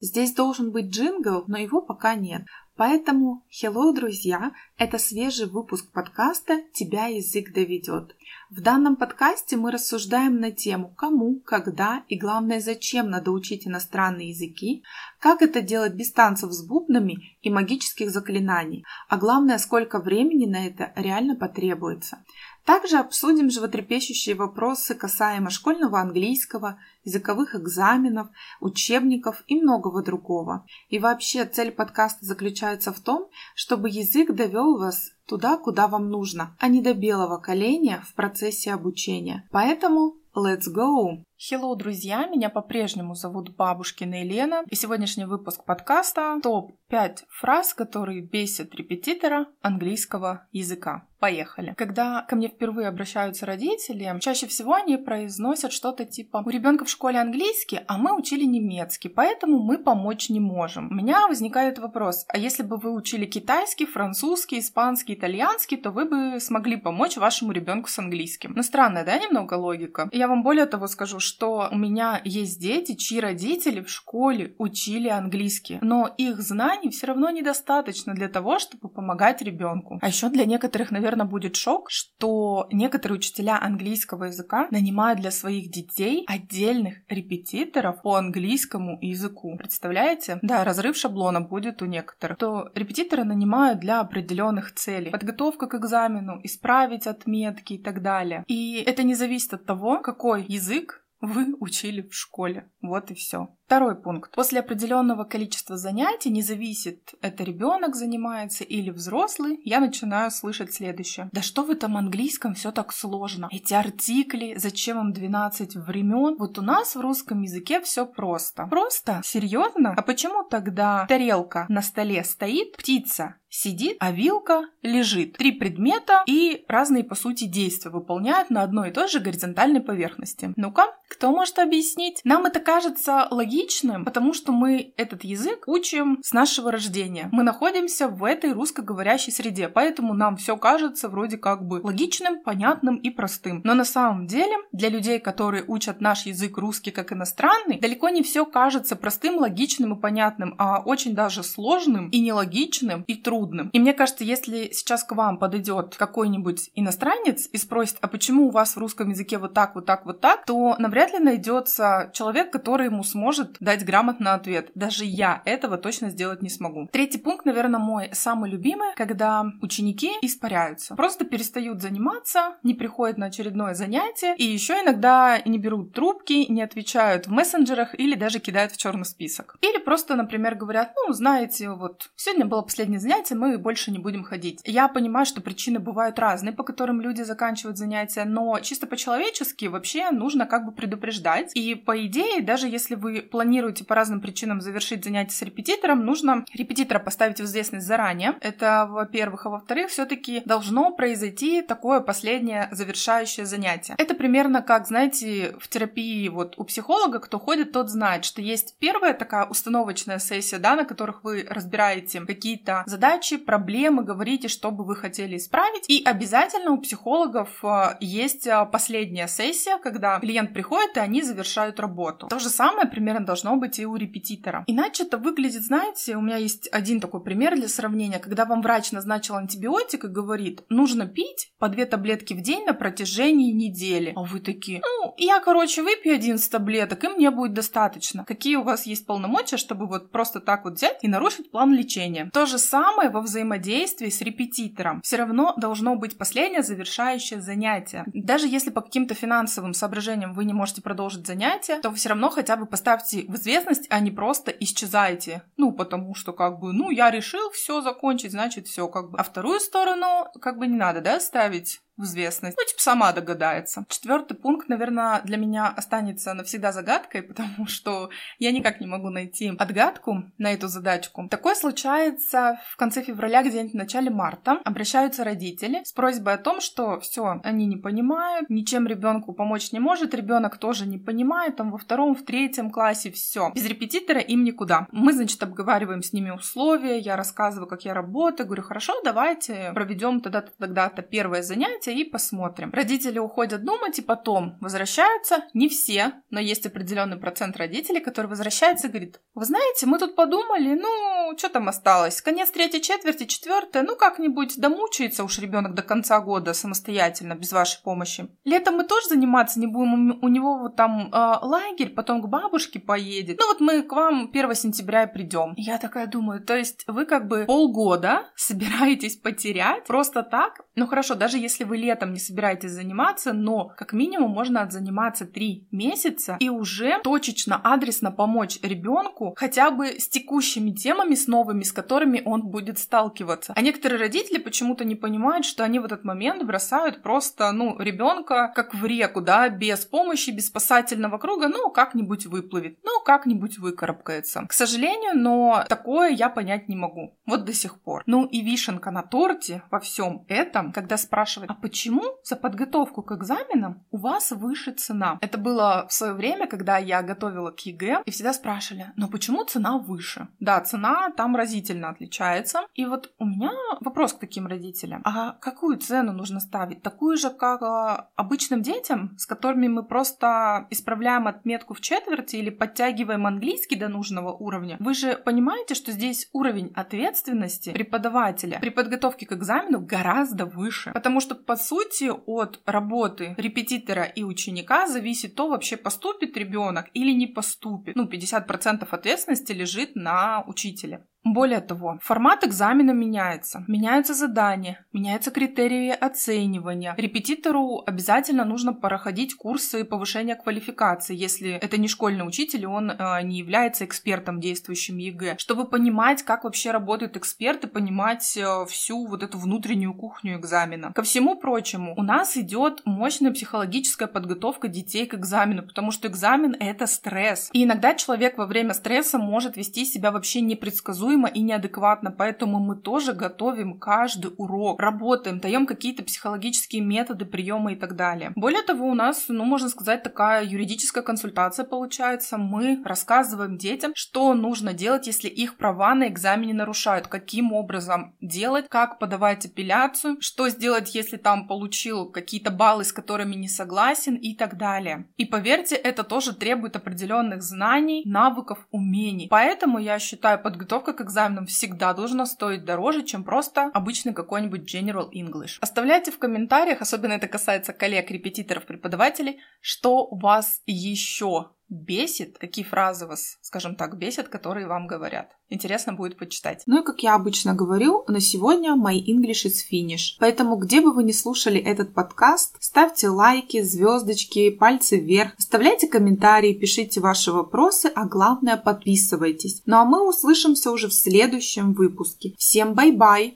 Здесь должен быть джингл, но его пока нет. Поэтому, hello, друзья, это свежий выпуск подкаста «Тебя язык доведет». В данном подкасте мы рассуждаем на тему, кому, когда и, главное, зачем надо учить иностранные языки, как это делать без танцев с бубнами и магических заклинаний, а главное, сколько времени на это реально потребуется. Также обсудим животрепещущие вопросы касаемо школьного английского, языковых экзаменов, учебников и многого другого. И вообще цель подкаста заключается в том, чтобы язык довел вас туда, куда вам нужно, а не до белого коленя в процессе обучения. Поэтому let's go! Hello, друзья! Меня по-прежнему зовут Бабушкина Елена, и сегодняшний выпуск подкаста топ-5 фраз, которые бесят репетитора английского языка. Поехали. Когда ко мне впервые обращаются родители, чаще всего они произносят что-то типа «У ребенка в школе английский, а мы учили немецкий, поэтому мы помочь не можем». У меня возникает вопрос, а если бы вы учили китайский, французский, испанский, итальянский, то вы бы смогли помочь вашему ребенку с английским. Ну странная, да, немного логика? Я вам более того скажу, что у меня есть дети, чьи родители в школе учили английский, но их знаний все равно недостаточно для того, чтобы помогать ребенку. А еще для некоторых, наверное, будет шок, что некоторые учителя английского языка нанимают для своих детей отдельных репетиторов по английскому языку. Представляете? Да, разрыв шаблона будет у некоторых. То репетиторы нанимают для определенных целей. Подготовка к экзамену, исправить отметки и так далее. И это не зависит от того, какой язык вы учили в школе. Вот и все. Второй пункт. После определенного количества занятий, не зависит, это ребенок занимается или взрослый, я начинаю слышать следующее. Да что в этом английском все так сложно? Эти артикли, зачем им 12 времен? Вот у нас в русском языке все просто. Просто? Серьезно? А почему тогда тарелка на столе стоит, птица сидит, а вилка лежит. Три предмета и разные, по сути, действия выполняют на одной и той же горизонтальной поверхности. Ну-ка, кто может объяснить? Нам это кажется логичным логичным, потому что мы этот язык учим с нашего рождения. Мы находимся в этой русскоговорящей среде, поэтому нам все кажется вроде как бы логичным, понятным и простым. Но на самом деле для людей, которые учат наш язык русский как иностранный, далеко не все кажется простым, логичным и понятным, а очень даже сложным и нелогичным и трудным. И мне кажется, если сейчас к вам подойдет какой-нибудь иностранец и спросит, а почему у вас в русском языке вот так, вот так, вот так, то навряд ли найдется человек, который ему сможет может дать грамотный ответ. Даже я этого точно сделать не смогу. Третий пункт, наверное, мой самый любимый, когда ученики испаряются. Просто перестают заниматься, не приходят на очередное занятие и еще иногда не берут трубки, не отвечают в мессенджерах или даже кидают в черный список. Или просто, например, говорят, ну, знаете, вот сегодня было последнее занятие, мы больше не будем ходить. Я понимаю, что причины бывают разные, по которым люди заканчивают занятия, но чисто по-человечески вообще нужно как бы предупреждать. И по идее, даже если вы планируете по разным причинам завершить занятие с репетитором, нужно репетитора поставить в известность заранее. Это, во-первых. А во-вторых, все-таки должно произойти такое последнее завершающее занятие. Это примерно как, знаете, в терапии вот у психолога, кто ходит, тот знает, что есть первая такая установочная сессия, да, на которых вы разбираете какие-то задачи, проблемы, говорите, что бы вы хотели исправить. И обязательно у психологов э, есть э, последняя сессия, когда клиент приходит, и они завершают работу. То же самое примерно должно быть и у репетитора. Иначе это выглядит, знаете, у меня есть один такой пример для сравнения, когда вам врач назначил антибиотик и говорит, нужно пить по две таблетки в день на протяжении недели. А вы такие, ну, я, короче, выпью 11 таблеток, и мне будет достаточно. Какие у вас есть полномочия, чтобы вот просто так вот взять и нарушить план лечения? То же самое во взаимодействии с репетитором. Все равно должно быть последнее завершающее занятие. Даже если по каким-то финансовым соображениям вы не можете продолжить занятие, то все равно хотя бы поставьте в известность, а не просто исчезайте. Ну, потому что, как бы, ну, я решил все закончить, значит, все, как бы. А вторую сторону, как бы, не надо, да, ставить в известность. Ну, типа, сама догадается. Четвертый пункт, наверное, для меня останется навсегда загадкой, потому что я никак не могу найти отгадку на эту задачку. Такое случается в конце февраля, где-нибудь в начале марта. Обращаются родители с просьбой о том, что все, они не понимают, ничем ребенку помочь не может, ребенок тоже не понимает, там во втором, в третьем классе все. Без репетитора им никуда. Мы, значит, обговариваем с ними условия, я рассказываю, как я работаю, говорю, хорошо, давайте проведем тогда-то, тогда-то первое занятие, подготовимся и посмотрим. Родители уходят думать и потом возвращаются. Не все, но есть определенный процент родителей, которые возвращаются и говорят, вы знаете, мы тут подумали, ну, что там осталось? Конец третьей четверти, четвертая, ну, как-нибудь домучается уж ребенок до конца года самостоятельно, без вашей помощи. Летом мы тоже заниматься не будем, у него вот там э, лагерь, потом к бабушке поедет. Ну, вот мы к вам 1 сентября и придем. Я такая думаю, то есть вы как бы полгода собираетесь потерять просто так? Ну, хорошо, даже если летом не собираетесь заниматься, но как минимум можно отзаниматься 3 месяца и уже точечно, адресно помочь ребенку хотя бы с текущими темами, с новыми, с которыми он будет сталкиваться. А некоторые родители почему-то не понимают, что они в этот момент бросают просто, ну, ребенка как в реку, да, без помощи, без спасательного круга, ну, как-нибудь выплывет, ну, как-нибудь выкарабкается. К сожалению, но такое я понять не могу. Вот до сих пор. Ну и вишенка на торте во всем этом, когда спрашивают, а почему за подготовку к экзаменам у вас выше цена? Это было в свое время, когда я готовила к ЕГЭ, и всегда спрашивали, но почему цена выше? Да, цена там разительно отличается. И вот у меня вопрос к таким родителям. А какую цену нужно ставить? Такую же, как э, обычным детям, с которыми мы просто исправляем отметку в четверти или подтягиваем английский до нужного уровня? Вы же понимаете, что здесь уровень ответственности преподавателя при подготовке к экзамену гораздо выше. Потому что, по сути, от работы репетитора и ученика зависит то, вообще поступит ребенок или не поступит. Ну, 50% ответственности лежит на учителе. Более того, формат экзамена меняется. Меняются задания, меняются критерии оценивания. Репетитору обязательно нужно проходить курсы повышения квалификации, если это не школьный учитель, он э, не является экспертом, действующим ЕГЭ, чтобы понимать, как вообще работают эксперты, понимать э, всю вот эту внутреннюю кухню экзамена. Ко всему прочему, у нас идет мощная психологическая подготовка детей к экзамену, потому что экзамен — это стресс. И иногда человек во время стресса может вести себя вообще непредсказуемо предсказуемо и неадекватно, поэтому мы тоже готовим каждый урок, работаем, даем какие-то психологические методы, приемы и так далее. Более того, у нас, ну, можно сказать, такая юридическая консультация получается. Мы рассказываем детям, что нужно делать, если их права на экзамене нарушают, каким образом делать, как подавать апелляцию, что сделать, если там получил какие-то баллы, с которыми не согласен и так далее. И поверьте, это тоже требует определенных знаний, навыков, умений. Поэтому я считаю подготовка экзаменам всегда должна стоить дороже, чем просто обычный какой-нибудь General English. Оставляйте в комментариях, особенно это касается коллег, репетиторов, преподавателей, что вас еще бесит, какие фразы вас, скажем так, бесят, которые вам говорят. Интересно будет почитать. Ну и как я обычно говорю, на сегодня my English is finish. Поэтому где бы вы ни слушали этот подкаст, ставьте лайки, звездочки, пальцы вверх, оставляйте комментарии, пишите ваши вопросы, а главное подписывайтесь. Ну а мы услышимся уже в следующем выпуске. Всем bye-bye!